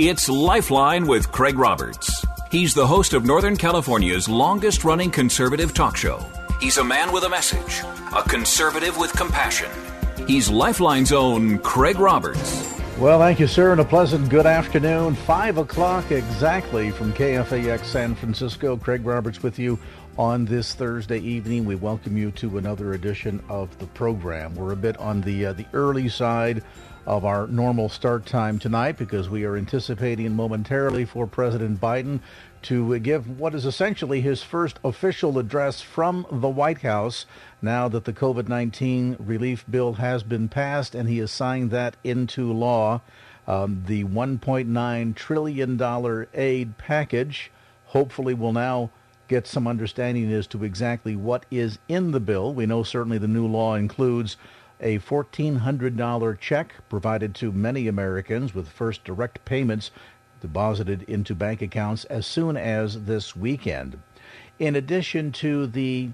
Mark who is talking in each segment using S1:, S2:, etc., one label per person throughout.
S1: It's Lifeline with Craig Roberts. He's the host of Northern California's longest running conservative talk show. He's a man with a message, a conservative with compassion. He's Lifeline's own Craig Roberts.
S2: Well, thank you, sir, and a pleasant good afternoon. Five o'clock exactly from KFAX San Francisco. Craig Roberts with you on this Thursday evening. We welcome you to another edition of the program. We're a bit on the uh, the early side of our normal start time tonight because we are anticipating momentarily for President Biden to give what is essentially his first official address from the White House now that the COVID 19 relief bill has been passed and he has signed that into law. Um, the $1.9 trillion aid package hopefully will now get some understanding as to exactly what is in the bill. We know certainly the new law includes a $1,400 check provided to many Americans with first direct payments deposited into bank accounts as soon as this weekend. In addition to the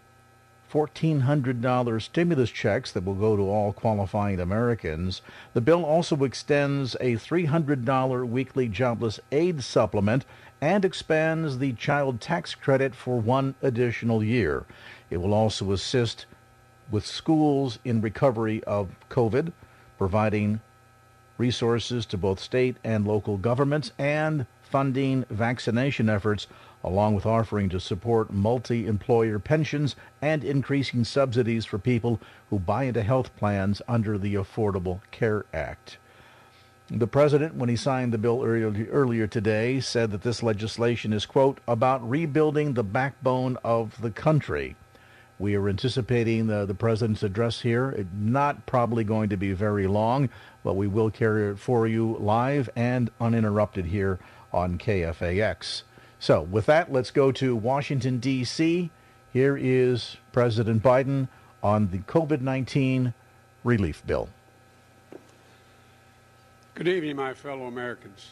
S2: $1,400 stimulus checks that will go to all qualifying Americans, the bill also extends a $300 weekly jobless aid supplement and expands the child tax credit for one additional year. It will also assist with schools in recovery of COVID, providing resources to both state and local governments, and funding vaccination efforts, along with offering to support multi employer pensions and increasing subsidies for people who buy into health plans under the Affordable Care Act. The president, when he signed the bill earlier, today, said that this legislation is, quote, about rebuilding the backbone of the country. We are anticipating the, the president's address here. It's not probably going to be very long, but we will carry it for you live and uninterrupted here on KFAX. So, with that, let's go to Washington, D.C. Here is President Biden on the COVID 19 relief bill.
S3: Good evening, my fellow Americans.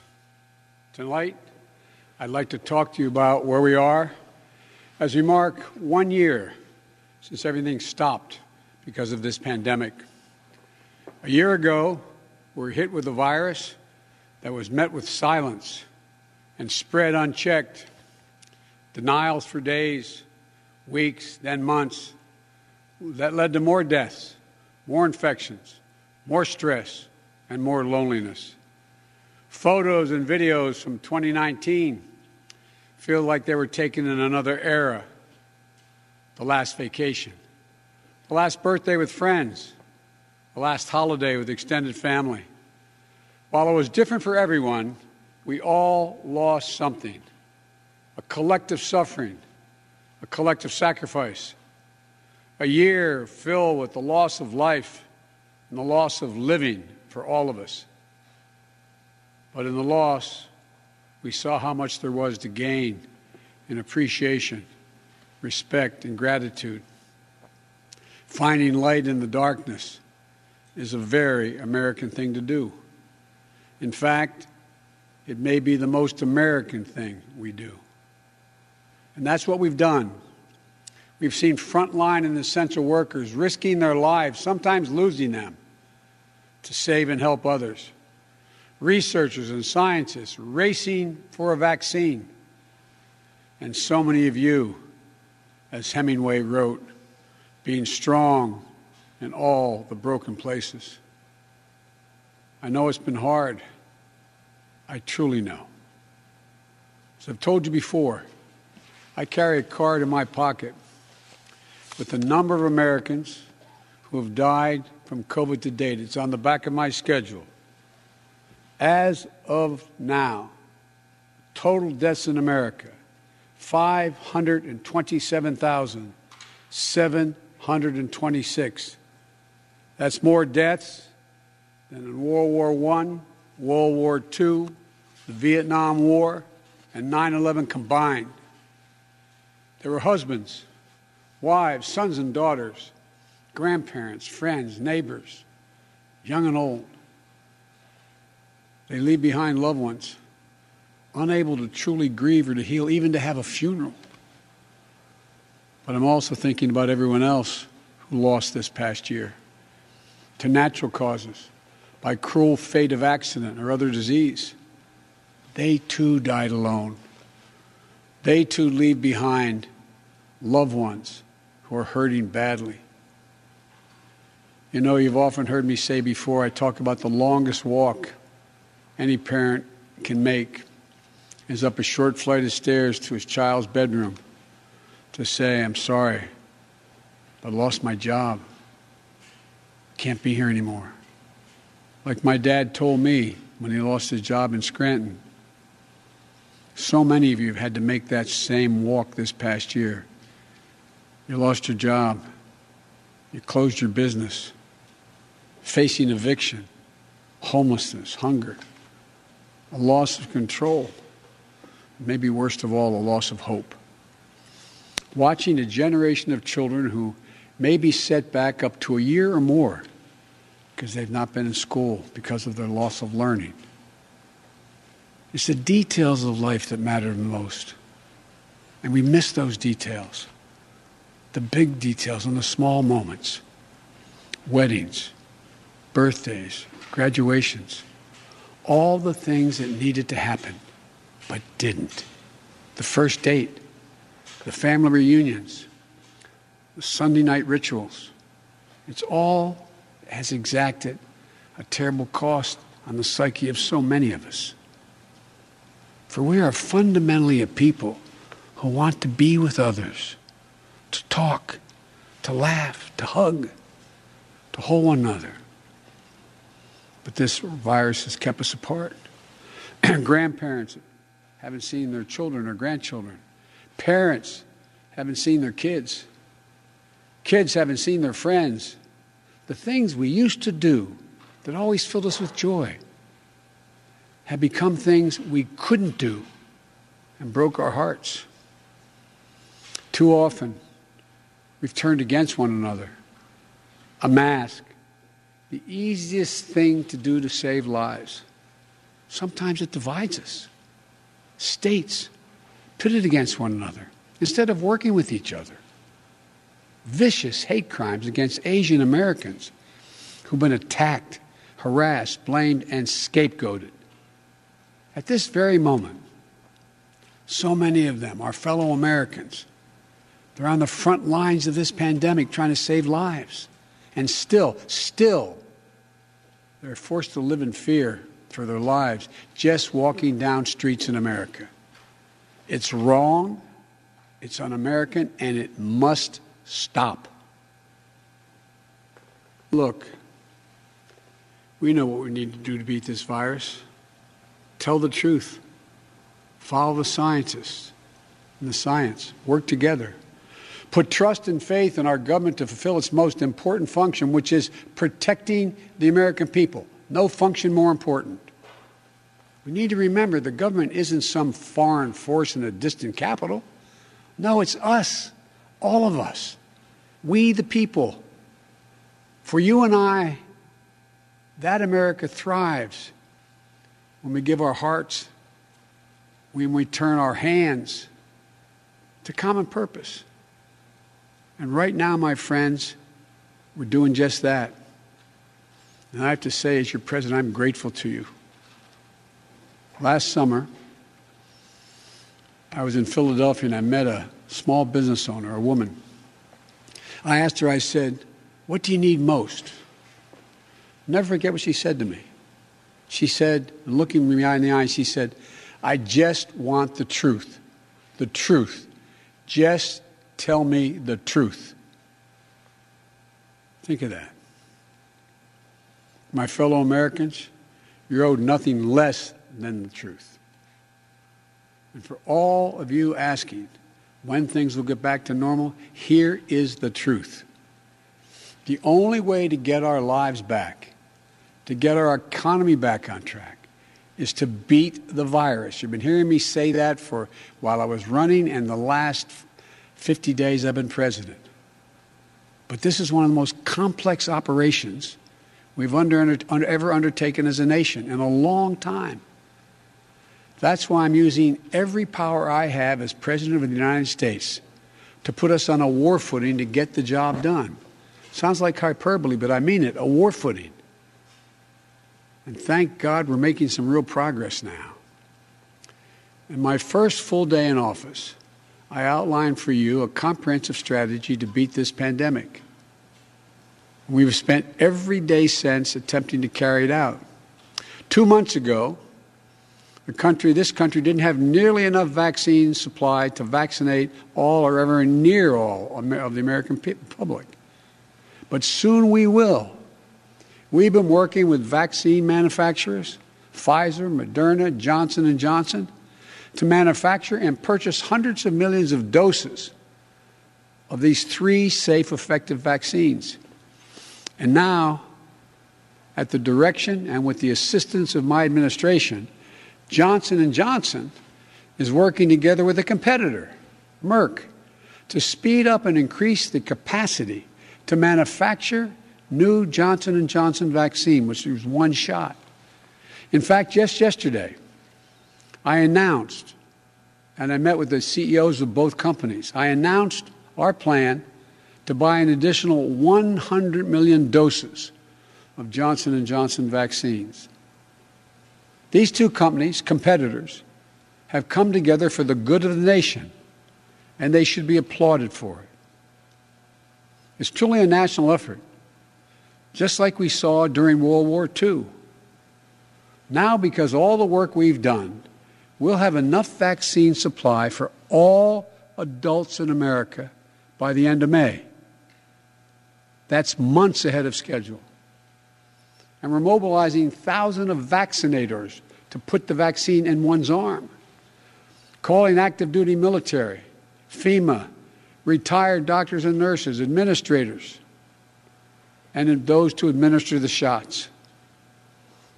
S3: Tonight, I'd like to talk to you about where we are as we mark one year since everything stopped because of this pandemic. A year ago, we were hit with a virus that was met with silence and spread unchecked. Denials for days, weeks, then months. That led to more deaths, more infections, more stress, and more loneliness. Photos and videos from 2019 feel like they were taken in another era the last vacation, the last birthday with friends, the last holiday with extended family. While it was different for everyone, we all lost something a collective suffering, a collective sacrifice, a year filled with the loss of life and the loss of living for all of us. But in the loss, we saw how much there was to gain in appreciation respect, and gratitude. Finding light in the darkness is a very American thing to do. In fact, it may be the most American thing we do. And that's what we've done. We've seen frontline and essential workers risking their lives, sometimes losing them, to save and help others. Researchers and scientists racing for a vaccine. And so many of you as Hemingway wrote, being strong in all the broken places. I know it's been hard. I truly know. As I've told you before, I carry a card in my pocket with the number of Americans who have died from COVID to date. It's on the back of my schedule. As of now, total deaths in America 527,726. That's more deaths than in World War I, World War II, the Vietnam War, and 9 11 combined. There were husbands, wives, sons and daughters, grandparents, friends, neighbors, young and old. They leave behind loved ones, unable to truly grieve or to heal, even to have a funeral. But I'm also thinking about everyone else who lost this past year to natural causes, by cruel fate of accident or other disease. They too died alone. They too leave behind loved ones who are hurting badly. You know, you've often heard me say before, I talk about the longest walk any parent can make is up a short flight of stairs to his child's bedroom to say, I'm sorry, but I lost my job. Can't be here anymore. Like my dad told me when he lost his job in Scranton. So many of you have had to make that same walk this past year. You lost your job. You closed your business. Facing eviction, homelessness, hunger, a loss of control. Maybe worst of all, a loss of hope. Watching a generation of children who may be set back up to a year or more because they've not been in school because of their loss of learning. It's the details of life that matter the most. And we miss those details the big details and the small moments weddings, birthdays, graduations, all the things that needed to happen but didn't. The first date, the family reunions, the Sunday night rituals. It's all has exacted a terrible cost on the psyche of so many of us. For we are fundamentally a people who want to be with others to talk, to laugh, to hug, to hold one another. But this virus has kept us apart. Grandparents haven't seen their children or grandchildren. Parents haven't seen their kids. Kids haven't seen their friends. The things we used to do that always filled us with joy have become things we couldn't do and broke our hearts. Too often, We've turned against one another. A mask, the easiest thing to do to save lives. Sometimes it divides us. States pitted against one another instead of working with each other. Vicious hate crimes against Asian Americans who've been attacked, harassed, blamed, and scapegoated. At this very moment, so many of them, our fellow Americans, they're on the front lines of this pandemic trying to save lives. And still, still, they're forced to live in fear for their lives just walking down streets in America. It's wrong, it's un American, and it must stop. Look, we know what we need to do to beat this virus. Tell the truth. Follow the scientists and the science. Work together put trust and faith in our government to fulfill its most important function, which is protecting the American people. No function more important. We need to remember the government isn't some foreign force in a distant capital. No, it's us, all of us, we the people. For you and I, that America thrives when we give our hearts, when we turn our hands to common purpose. And right now, my friends, we're doing just that. And I have to say, as your president, I'm grateful to you. Last summer, I was in Philadelphia and I met a small business owner, a woman. I asked her, I said, What do you need most? Never forget what she said to me. She said, looking me in the eye, she said, I just want the truth. The truth. Just tell me the truth. Think of that. My fellow Americans, you're owed nothing less than the truth. And for all of you asking when things will get back to normal, here is the truth. The only way to get our lives back, to get our economy back on track, is to beat the virus. You've been hearing me say that for while I was running and the last 50 days I've been president. But this is one of the most complex operations we've under, under, ever undertaken as a nation in a long time. That's why I'm using every power I have as President of the United States to put us on a war footing to get the job done. Sounds like hyperbole, but I mean it a war footing. And thank God we're making some real progress now. In my first full day in office, I outlined for you a comprehensive strategy to beat this pandemic. We've spent every day since attempting to carry it out. Two months ago, the country, this country didn't have nearly enough vaccine supply to vaccinate all or ever near all of the American public. But soon we will. We've been working with vaccine manufacturers, Pfizer, Moderna, Johnson & Johnson, to manufacture and purchase hundreds of millions of doses of these three safe, effective vaccines. And now, at the direction and with the assistance of my administration, Johnson & Johnson is working together with a competitor, Merck, to speed up and increase the capacity to manufacture new Johnson & Johnson vaccine, which is one shot. In fact, just yesterday, I announced, and I met with the CEOs of both companies, I announced our plan to buy an additional 100 million doses of Johnson & Johnson vaccines. These two companies, competitors, have come together for the good of the nation, and they should be applauded for it. It's truly a national effort just like we saw during World War II. Now, because all the work we've done, we'll have enough vaccine supply for all adults in America by the end of May. That's months ahead of schedule. And we're mobilizing thousands of vaccinators to put the vaccine in one's arm, calling active duty military, FEMA, retired doctors and nurses, administrators, and those to administer the shots.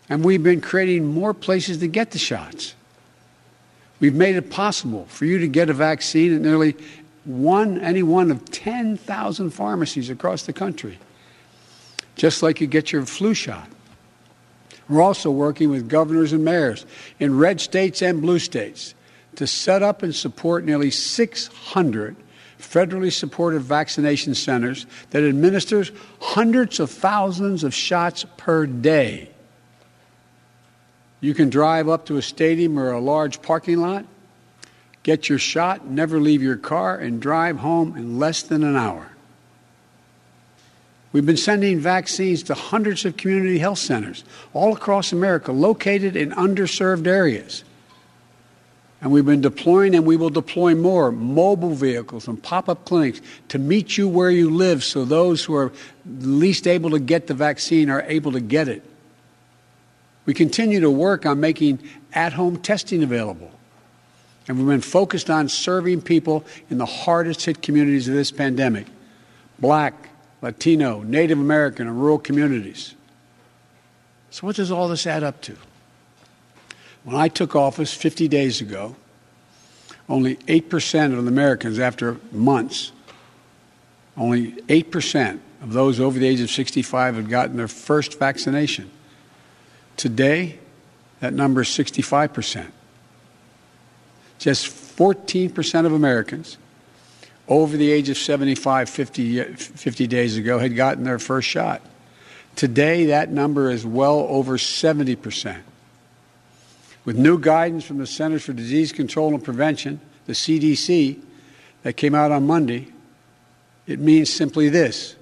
S3: And we've been creating more places to get the shots. We've made it possible for you to get a vaccine at nearly one, any one of 10,000 pharmacies across the country, just like you get your flu shot. We're also working with governors and mayors in red states and blue states to set up and support nearly 600 federally supported vaccination centers that administers hundreds of thousands of shots per day. You can drive up to a stadium or a large parking lot, get your shot, never leave your car, and drive home in less than an hour. We've been sending vaccines to hundreds of community health centers all across America located in underserved areas. And we've been deploying and we will deploy more mobile vehicles and pop up clinics to meet you where you live so those who are least able to get the vaccine are able to get it. We continue to work on making at home testing available. And we've been focused on serving people in the hardest hit communities of this pandemic black, Latino, Native American, and rural communities. So, what does all this add up to? When I took office 50 days ago, only 8% of the Americans, after months, only 8% of those over the age of 65 had gotten their first vaccination. Today, that number is 65%. Just 14% of Americans over the age of 75 50, 50 days ago had gotten their first shot. Today, that number is well over 70%. With new guidance from the Centers for Disease Control and Prevention, the CDC, that came out on Monday, it means simply this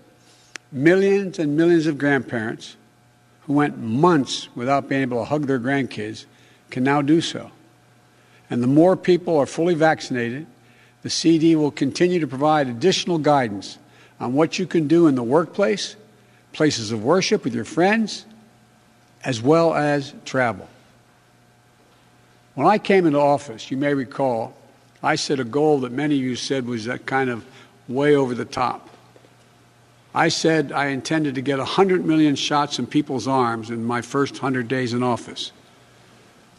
S3: millions and millions of grandparents who went months without being able to hug their grandkids can now do so. And the more people are fully vaccinated, the CD will continue to provide additional guidance on what you can do in the workplace, places of worship with your friends, as well as travel. When I came into office, you may recall, I set a goal that many of you said was that kind of way over the top. I said I intended to get 100 million shots in people's arms in my first 100 days in office.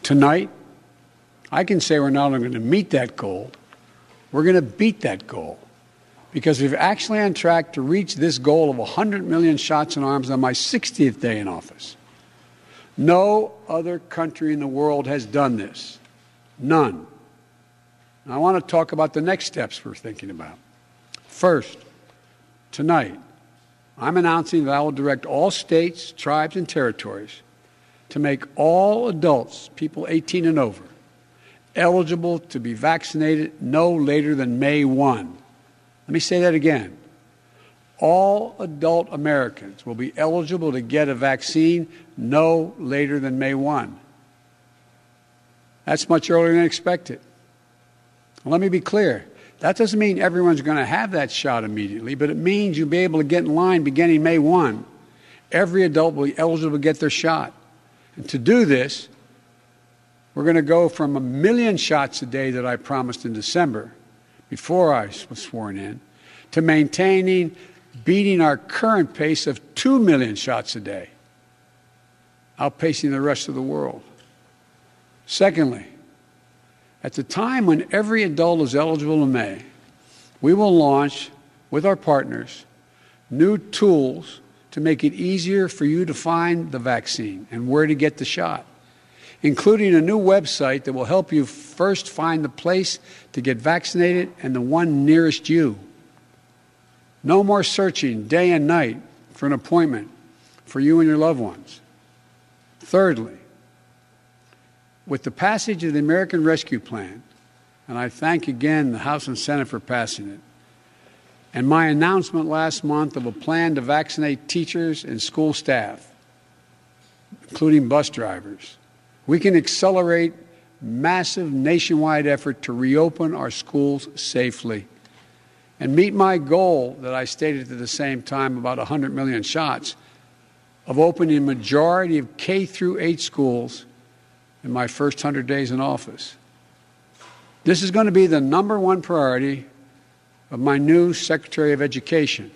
S3: Tonight, I can say we're not only going to meet that goal, we're going to beat that goal. Because we're actually on track to reach this goal of 100 million shots in arms on my 60th day in office. No other country in the world has done this. None. I want to talk about the next steps we're thinking about. First, tonight, I'm announcing that I will direct all states, tribes, and territories to make all adults, people 18 and over, eligible to be vaccinated no later than May 1. Let me say that again. All adult Americans will be eligible to get a vaccine no later than May 1. That's much earlier than expected. Let me be clear. That doesn't mean everyone's going to have that shot immediately, but it means you'll be able to get in line beginning May 1. Every adult will be eligible to get their shot. And to do this, we're going to go from a million shots a day that I promised in December before I was sworn in to maintaining, beating our current pace of 2 million shots a day, outpacing the rest of the world. Secondly, at the time when every adult is eligible in May, we will launch with our partners new tools to make it easier for you to find the vaccine and where to get the shot, including a new website that will help you first find the place to get vaccinated and the one nearest you. No more searching day and night for an appointment for you and your loved ones. Thirdly, with the passage of the American Rescue Plan, and I thank again the House and Senate for passing it, and my announcement last month of a plan to vaccinate teachers and school staff, including bus drivers, we can accelerate massive nationwide effort to reopen our schools safely and meet my goal that I stated at the same time about 100 million shots of opening a majority of K through 8 schools in my first 100 days in office. This is going to be the number one priority of my new Secretary of Education,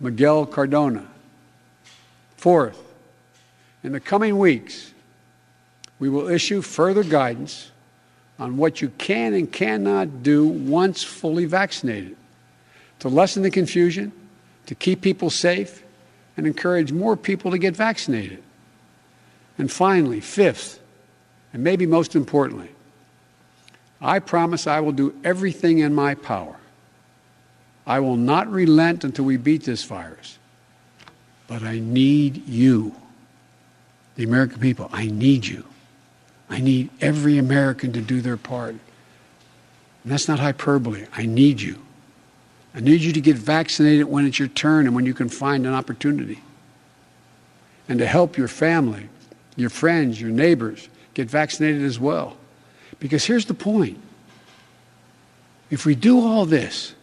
S3: Miguel Cardona. Fourth, in the coming weeks, we will issue further guidance on what you can and cannot do once fully vaccinated to lessen the confusion, to keep people safe, and encourage more people to get vaccinated. And finally, fifth, and maybe most importantly, I promise I will do everything in my power. I will not relent until we beat this virus. But I need you, the American people. I need you. I need every American to do their part. And that's not hyperbole. I need you. I need you to get vaccinated when it's your turn and when you can find an opportunity. And to help your family your friends, your neighbors get vaccinated as well. Because here's the point if we do all this,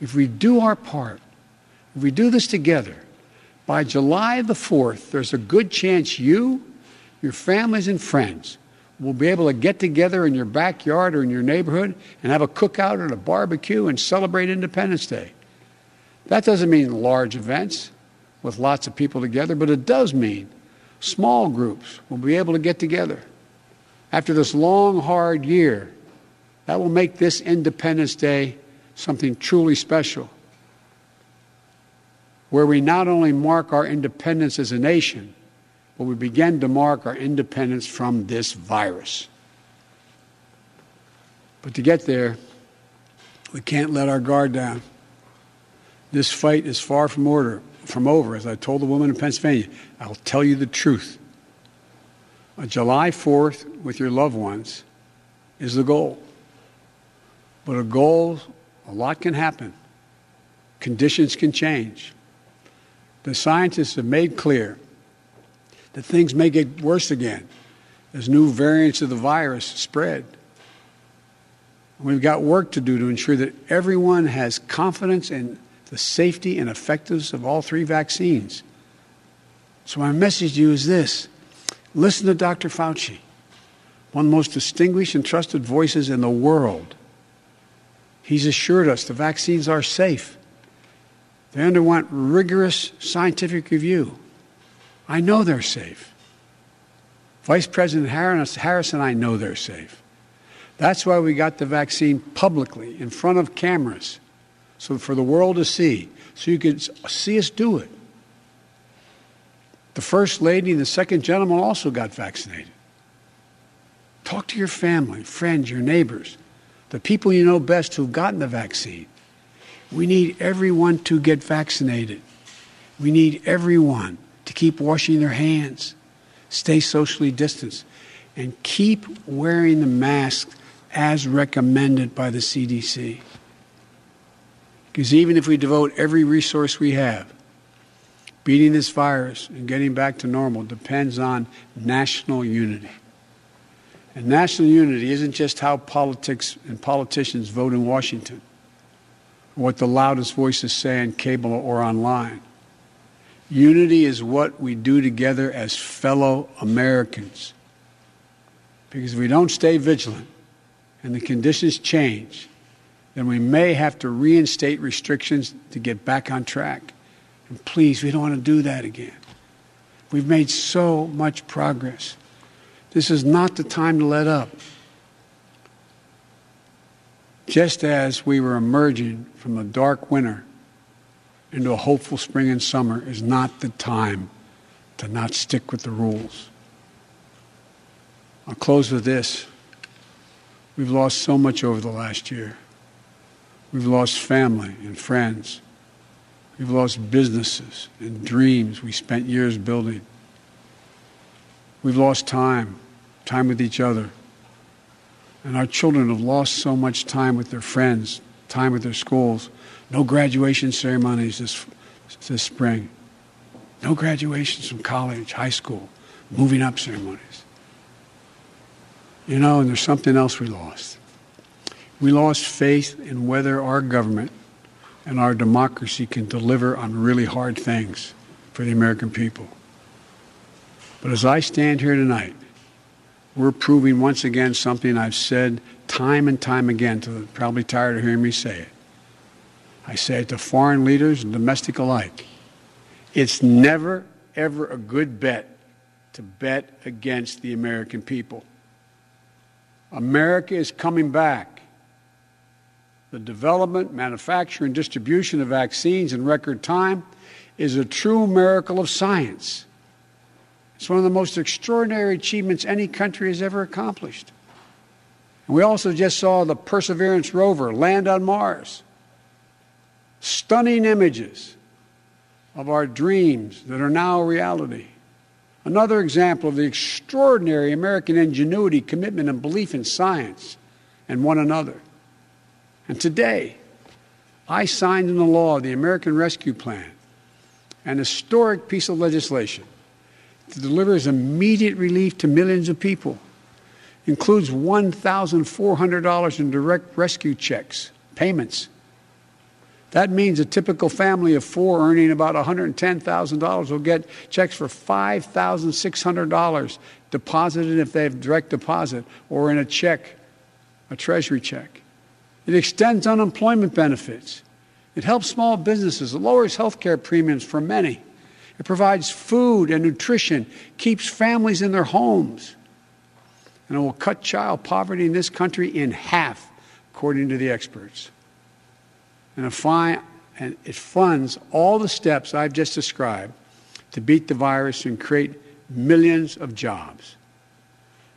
S3: if we do our part, if we do this together, by July the 4th, there's a good chance you, your families, and friends will be able to get together in your backyard or in your neighborhood and have a cookout and a barbecue and celebrate Independence Day. That doesn't mean large events with lots of people together, but it does mean small groups will be able to get together. After this long, hard year, that will make this Independence Day something truly special, where we not only mark our independence as a nation, but we begin to mark our independence from this virus. But to get there, we can't let our guard down. This fight is far from order from over, as I told the woman in Pennsylvania. I'll tell you the truth. A July 4th with your loved ones is the goal. But a goal, a lot can happen. Conditions can change. The scientists have made clear that things may get worse again as new variants of the virus spread. We've got work to do to ensure that everyone has confidence in the safety and effectiveness of all three vaccines. So, my message to you is this listen to Dr. Fauci, one of the most distinguished and trusted voices in the world. He's assured us the vaccines are safe. They underwent rigorous scientific review. I know they're safe. Vice President Harris and I know they're safe. That's why we got the vaccine publicly in front of cameras, so for the world to see, so you could see us do it. The First Lady and the Second Gentleman also got vaccinated. Talk to your family, friends, your neighbors, the people you know best who've gotten the vaccine. We need everyone to get vaccinated. We need everyone to keep washing their hands, stay socially distanced, and keep wearing the mask as recommended by the CDC. Because even if we devote every resource we have, beating this virus and getting back to normal depends on national unity. And national unity isn't just how politics and politicians vote in Washington, what the loudest voices say on cable or online. Unity is what we do together as fellow Americans. Because if we don't stay vigilant and the conditions change, then we may have to reinstate restrictions to get back on track. And please, we don't want to do that again. We've made so much progress. This is not the time to let up. Just as we were emerging from a dark winter into a hopeful spring and summer is not the time to not stick with the rules. I'll close with this. We've lost so much over the last year. We've lost family and friends. We've lost businesses and dreams we spent years building. We've lost time, time with each other. And our children have lost so much time with their friends, time with their schools. No graduation ceremonies this, this spring. No graduations from college, high school, moving up ceremonies. You know, and there's something else we lost. We lost faith in whether our government and our democracy can deliver on really hard things for the American people. But as I stand here tonight, we're proving once again something I've said time and time again, to probably tired of hearing me say it. I say it to foreign leaders and domestic alike. It's never, ever a good bet to bet against the American people. America is coming back. The development, manufacture, and distribution of vaccines in record time is a true miracle of science. It's one of the most extraordinary achievements any country has ever accomplished. And we also just saw the Perseverance rover land on Mars. Stunning images of our dreams that are now reality. Another example of the extraordinary American ingenuity, commitment, and belief in science and one another. And today, I signed into law the American Rescue Plan, an historic piece of legislation that delivers immediate relief to millions of people. Includes $1,400 in direct rescue checks, payments. That means a typical family of four earning about $110,000 will get checks for $5,600 deposited if they have direct deposit or in a check, a treasury check. It extends unemployment benefits. It helps small businesses. It lowers health care premiums for many. It provides food and nutrition, keeps families in their homes, and it will cut child poverty in this country in half, according to the experts. And it, and it funds all the steps I've just described to beat the virus and create millions of jobs.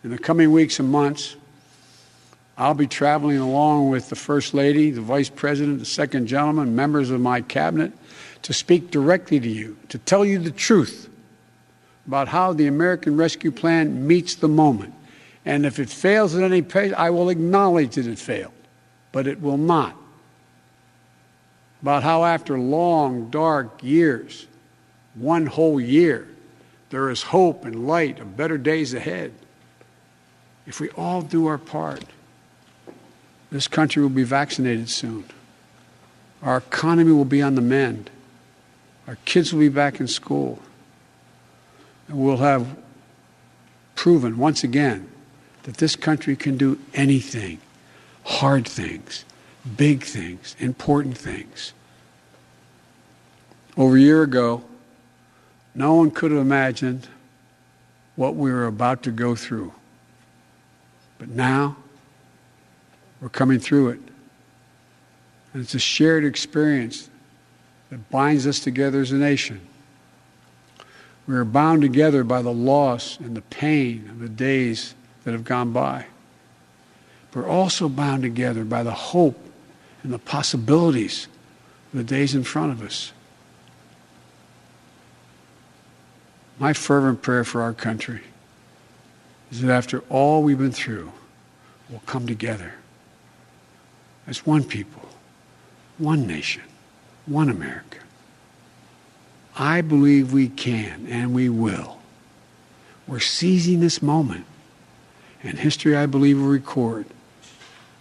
S3: In the coming weeks and months, I'll be traveling along with the First Lady, the Vice President, the Second Gentleman, members of my cabinet to speak directly to you, to tell you the truth about how the American Rescue Plan meets the moment. And if it fails at any pace, I will acknowledge that it failed, but it will not. About how, after long, dark years, one whole year, there is hope and light of better days ahead. If we all do our part, this country will be vaccinated soon. Our economy will be on the mend. Our kids will be back in school. And we'll have proven once again that this country can do anything hard things, big things, important things. Over a year ago, no one could have imagined what we were about to go through. But now, we're coming through it. And it's a shared experience that binds us together as a nation. We are bound together by the loss and the pain of the days that have gone by. We're also bound together by the hope and the possibilities of the days in front of us. My fervent prayer for our country is that after all we've been through, we'll come together as one people, one nation, one America. I believe we can and we will. We're seizing this moment. And history, I believe, will record.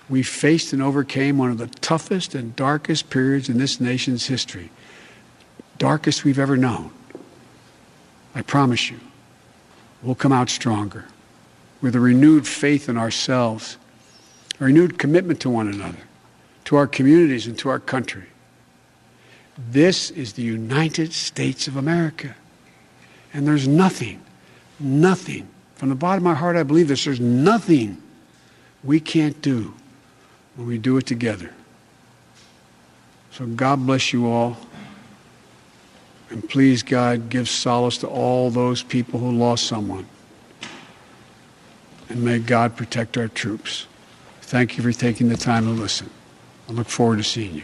S3: We faced and overcame one of the toughest and darkest periods in this nation's history, darkest we've ever known. I promise you, we'll come out stronger with a renewed faith in ourselves, a renewed commitment to one another, to our communities, and to our country. This is the United States of America. And there's nothing, nothing, from the bottom of my heart, I believe this, there's nothing we can't do we do it together. So God bless you all. And please, God, give solace to all those people who lost someone. And may God protect our troops. Thank you for taking the time to listen. I look forward to seeing you.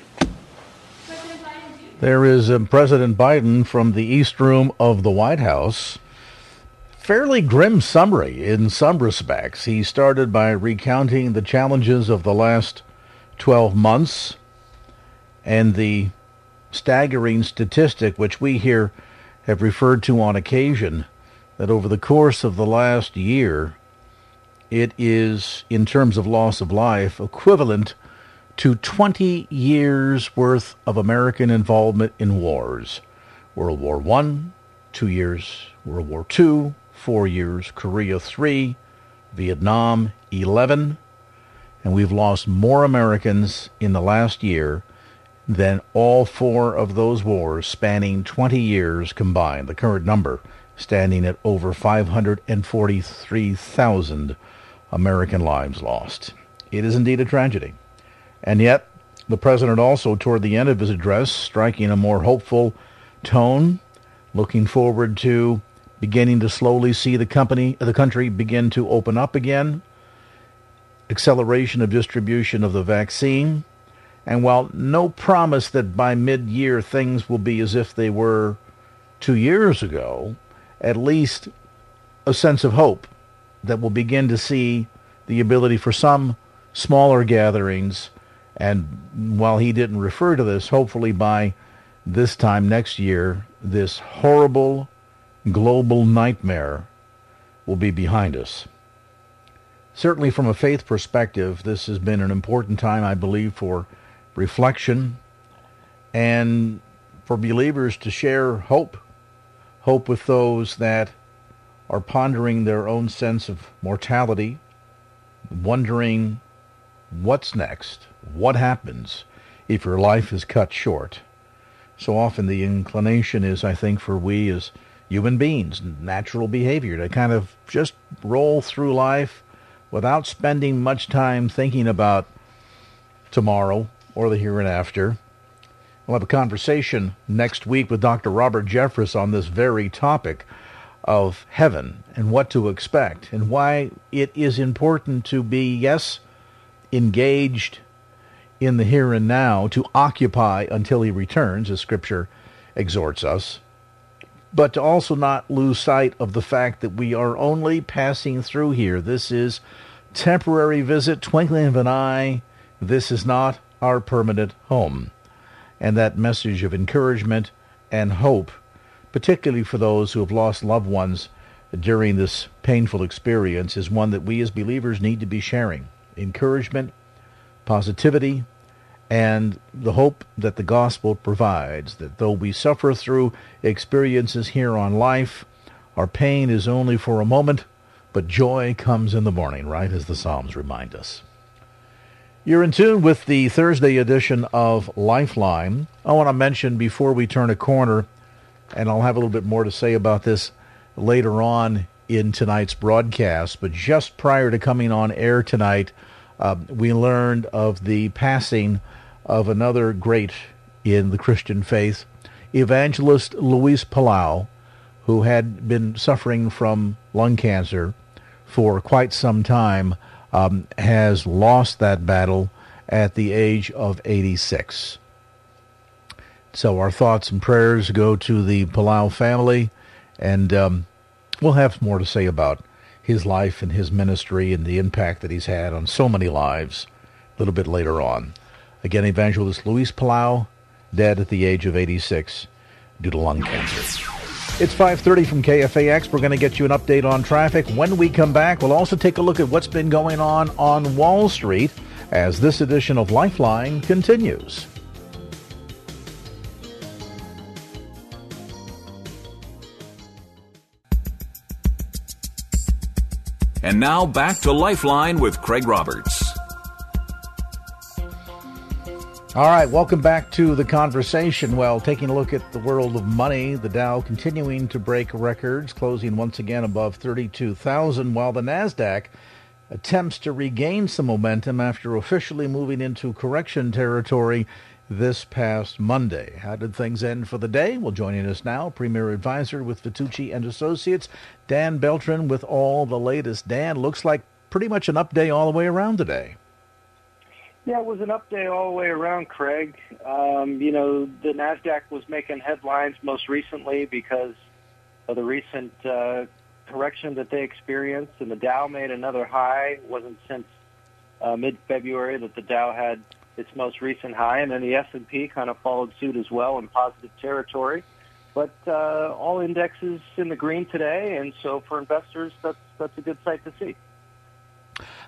S2: There is President Biden from the East Room of the White House. Fairly grim summary in some respects. He started by recounting the challenges of the last 12 months and the staggering statistic, which we here have referred to on occasion, that over the course of the last year, it is, in terms of loss of life, equivalent to 20 years worth of American involvement in wars. World War I, two years, World War II, four years, Korea three, Vietnam 11, and we've lost more Americans in the last year than all four of those wars spanning 20 years combined. The current number standing at over 543,000 American lives lost. It is indeed a tragedy. And yet, the president also, toward the end of his address, striking a more hopeful tone, looking forward to beginning to slowly see the company, the country begin to open up again, acceleration of distribution of the vaccine, and while no promise that by mid-year things will be as if they were two years ago, at least a sense of hope that we'll begin to see the ability for some smaller gatherings. And while he didn't refer to this, hopefully by this time next year, this horrible global nightmare will be behind us. Certainly, from a faith perspective, this has been an important time, I believe, for reflection and for believers to share hope. Hope with those that are pondering their own sense of mortality, wondering what's next, what happens if your life is cut short. So often the inclination is, I think, for we as human beings, natural behavior, to kind of just roll through life without spending much time thinking about tomorrow or the hereinafter. We'll have a conversation next week with Dr. Robert Jeffress on this very topic of heaven and what to expect and why it is important to be, yes, engaged in the here and now to occupy until he returns, as Scripture exhorts us, but to also not lose sight of the fact that we are only passing through here. This is temporary visit, twinkling of an eye. This is not our permanent home. And that message of encouragement and hope, particularly for those who have lost loved ones during this painful experience, is one that we as believers need to be sharing. Encouragement, positivity, and the hope that the gospel provides that though we suffer through experiences here on life, our pain is only for a moment, but joy comes in the morning, right as the Psalms remind us. You're in tune with the Thursday edition of Lifeline. I want to mention before we turn a corner, and I'll have a little bit more to say about this later on in tonight's broadcast, but just prior to coming on air tonight, uh, we learned of the passing of another great in the Christian faith, evangelist Luis Palau, who had been suffering from lung cancer for quite some time um, has lost that battle at the age of 86. So our thoughts and prayers go to the Palau family, and um, we'll have more to say about his life and his ministry and the impact that he's had on so many lives a little bit later on. Again, evangelist Luis Palau, dead at the age of 86 due to lung cancer. It's 5:30 from KFAX. We're going to get you an update on traffic. When we come back, we'll also take a look at what's been going on on Wall Street as this edition of Lifeline continues.
S1: And now back to Lifeline with Craig Roberts.
S2: All right, welcome back to the conversation. Well, taking a look at the world of money, the Dow continuing to break records, closing once again above 32,000, while the Nasdaq attempts to regain some momentum after officially moving into correction territory this past Monday. How did things end for the day? Well, joining us now, Premier Advisor with Vitucci and Associates, Dan Beltran with all the latest. Dan, looks like pretty much an up day all the way around today.
S4: Yeah, it was an up day all the way around, Craig. Um, you know, the Nasdaq was making headlines most recently because of the recent uh, correction that they experienced, and the Dow made another high. It wasn't since uh, mid-February that the Dow had its most recent high, and then the S&P kind of followed suit as well in positive territory. But uh, all indexes in the green today, and so for investors, that's that's a good sight to see.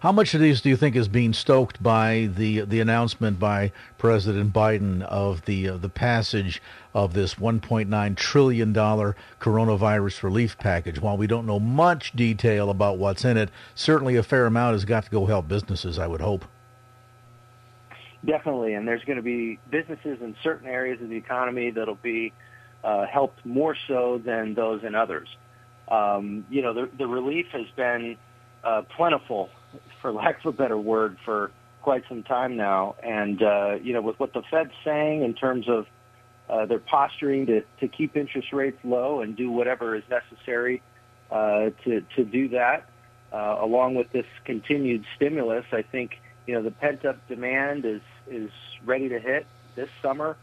S2: How much of these do you think is being stoked by the the announcement by President Biden of the uh, the passage of this 1.9 trillion dollar coronavirus relief package? While we don't know much detail about what's in it, certainly a fair amount has got to go help businesses. I would hope.
S4: Definitely, and there's going to be businesses in certain areas of the economy that'll be uh, helped more so than those in others. Um, you know, the, the relief has been uh, plentiful for lack of a better word, for quite some time now. And, uh, you know, with what the Fed's saying in terms of uh, their posturing to, to keep interest rates low and do whatever is necessary uh, to, to do that, uh, along with this continued stimulus, I think, you know, the pent-up demand is, is ready to hit this summer.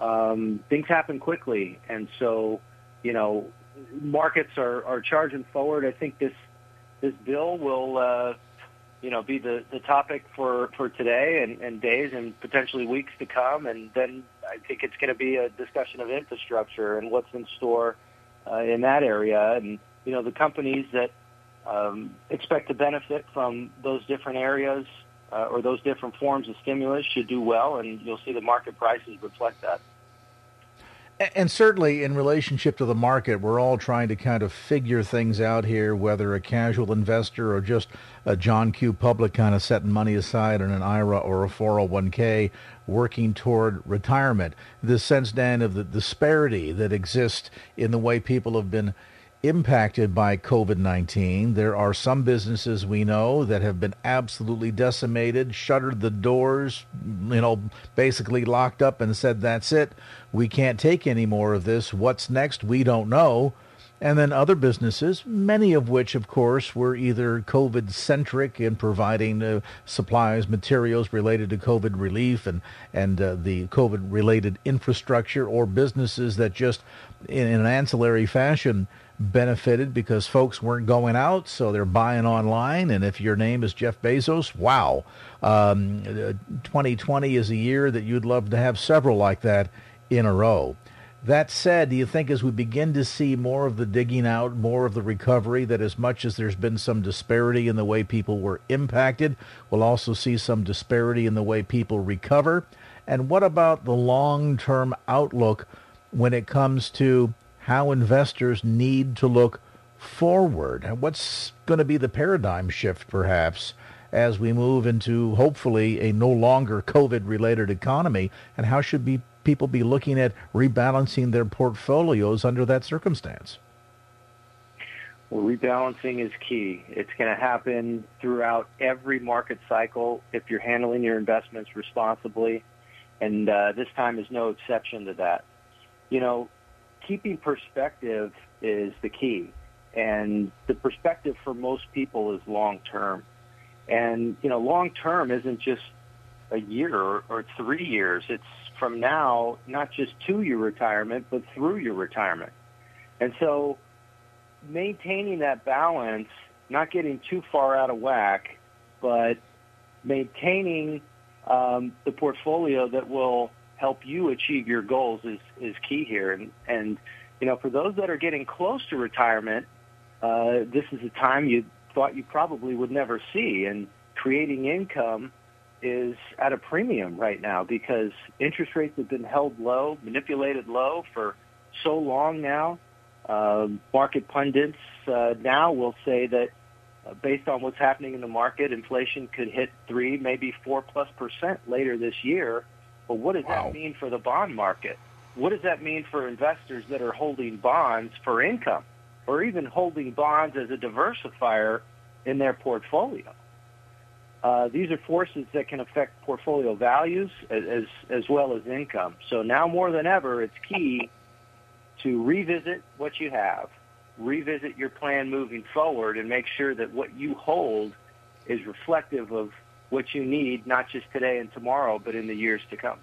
S4: Um, things happen quickly. And so, you know, markets are, are charging forward. I think this, this bill will, uh, you know, be the, the topic for, for today and, and days and potentially weeks to come. And then I think it's going to be a discussion of infrastructure and what's in store uh, in that area. And, you know, the companies that um, expect to benefit from those different areas uh, or those different forms of stimulus should do well, and you'll see the market prices reflect that.
S2: And certainly, in relationship to the market, we're all trying to kind of figure things out here, whether a casual investor or just a John Q. Public kind of setting money aside in an IRA or a 401k working toward retirement. This sense, Dan, of the disparity that exists in the way people have been impacted by COVID 19. There are some businesses we know that have been absolutely decimated, shuttered the doors, you know, basically locked up and said, that's it. We can't take any more of this. What's next? We don't know. And then other businesses, many of which, of course, were either COVID centric in providing uh, supplies, materials related to COVID relief and, and uh, the COVID related infrastructure, or businesses that just, in, in an ancillary fashion, benefited because folks weren't going out, so they're buying online. And if your name is Jeff Bezos, wow, um, 2020 is a year that you'd love to have several like that in a row. That said, do you think as we begin to see more of the digging out, more of the recovery, that as much as there's been some disparity in the way people were impacted, we'll also see some disparity in the way people recover? And what about the long term outlook when it comes to how investors need to look forward. and What's going to be the paradigm shift, perhaps, as we move into hopefully a no longer COVID related economy? And how should be, people be looking at rebalancing their portfolios under that circumstance?
S4: Well, rebalancing is key. It's going to happen throughout every market cycle if you're handling your investments responsibly, and uh, this time is no exception to that. You know, keeping perspective is the key, and the perspective for most people is long term. And you know, long term isn't just a year or, three years. It's from now, not just to your retirement, but through your retirement. And so maintaining that balance, not getting too far out of whack, but maintaining um, the portfolio that will help you achieve your goals is, is key here. And, and, you know, for those that are getting close to retirement, uh, this is a time you thought you probably would never see. And creating income is at a premium right now because interest rates have been held low, manipulated low for so long now. Uh, market pundits uh, now will say that uh, based on what's happening in the market, inflation could hit three, maybe four plus percent later this year. But what does wow. that mean for the bond market? What does that mean for investors that are holding bonds for income or even holding bonds as a diversifier in their portfolio? Uh, these are forces that can affect portfolio values as, as well as income. So now more than ever, it's key to revisit what you have, revisit your plan moving forward, and make sure that what you hold is reflective of what you need, not just today and tomorrow, but in the years to come.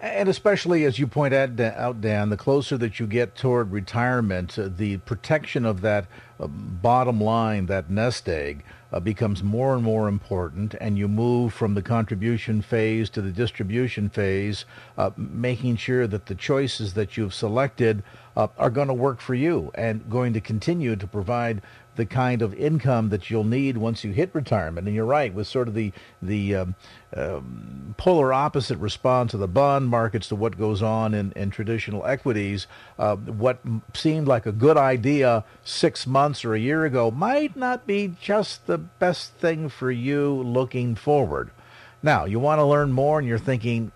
S2: And especially as you point out, Dan, the closer that you get toward retirement, uh, the protection of that uh, bottom line, that nest egg, uh, becomes more and more important, and you move from the contribution phase to the distribution phase, making sure that the choices that you've selected are going to work for you and going to continue to provide the kind of income that you'll need once you hit retirement. And you're right, with sort of the the um, um, polar opposite response of the bond markets to what goes on in, in traditional equities, uh, what seemed like a good idea six months or a year ago might not be just the best thing for you looking forward. Now, you want to learn more, and you're thinking,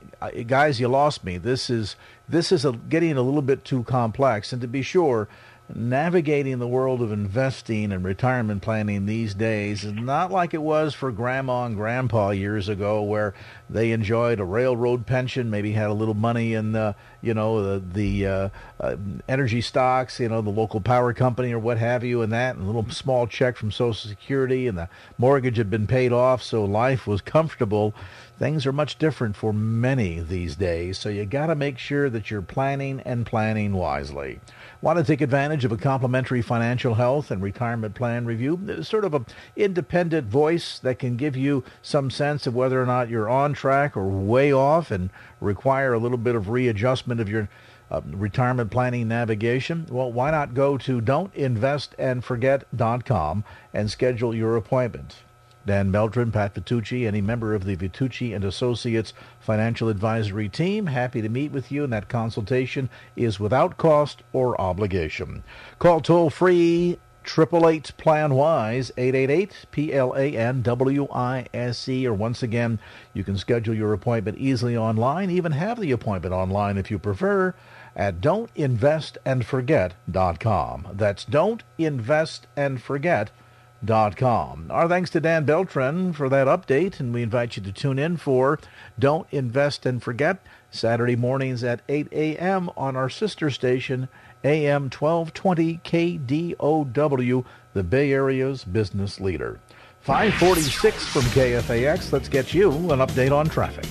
S2: guys, you lost me. This is this is a, getting a little bit too complex. And to be sure, navigating the world of investing and retirement planning these days is not like it was for grandma and grandpa years ago where they enjoyed a railroad pension maybe had a little money in the you know the, the uh, uh, energy stocks you know the local power company or what have you and that and a little small check from social security and the mortgage had been paid off so life was comfortable. Things are much different for many these days so you got to make sure that you're planning and planning wisely Want to take advantage of a complimentary financial health and retirement plan review? Sort of an independent voice that can give you some sense of whether or not you're on track or way off and require a little bit of readjustment of your uh, retirement planning navigation? Well, why not go to don'tinvestandforget.com and schedule your appointment? Dan Beltran, Pat Vitucci, any member of the Vitucci and Associates financial advisory team, happy to meet with you, and that consultation is without cost or obligation. Call toll free triple eight plan wise eight eight eight P L A N W I S E or once again you can schedule your appointment easily online, even have the appointment online if you prefer at don'tinvestandforget.com. That's don'tinvestandforget.com Com. Our thanks to Dan Beltran for that update, and we invite you to tune in for Don't Invest and Forget Saturday mornings at 8 a.m. on our sister station, AM 1220 KDOW, the Bay Area's business leader. 546 from KFAX. Let's get you an update on traffic.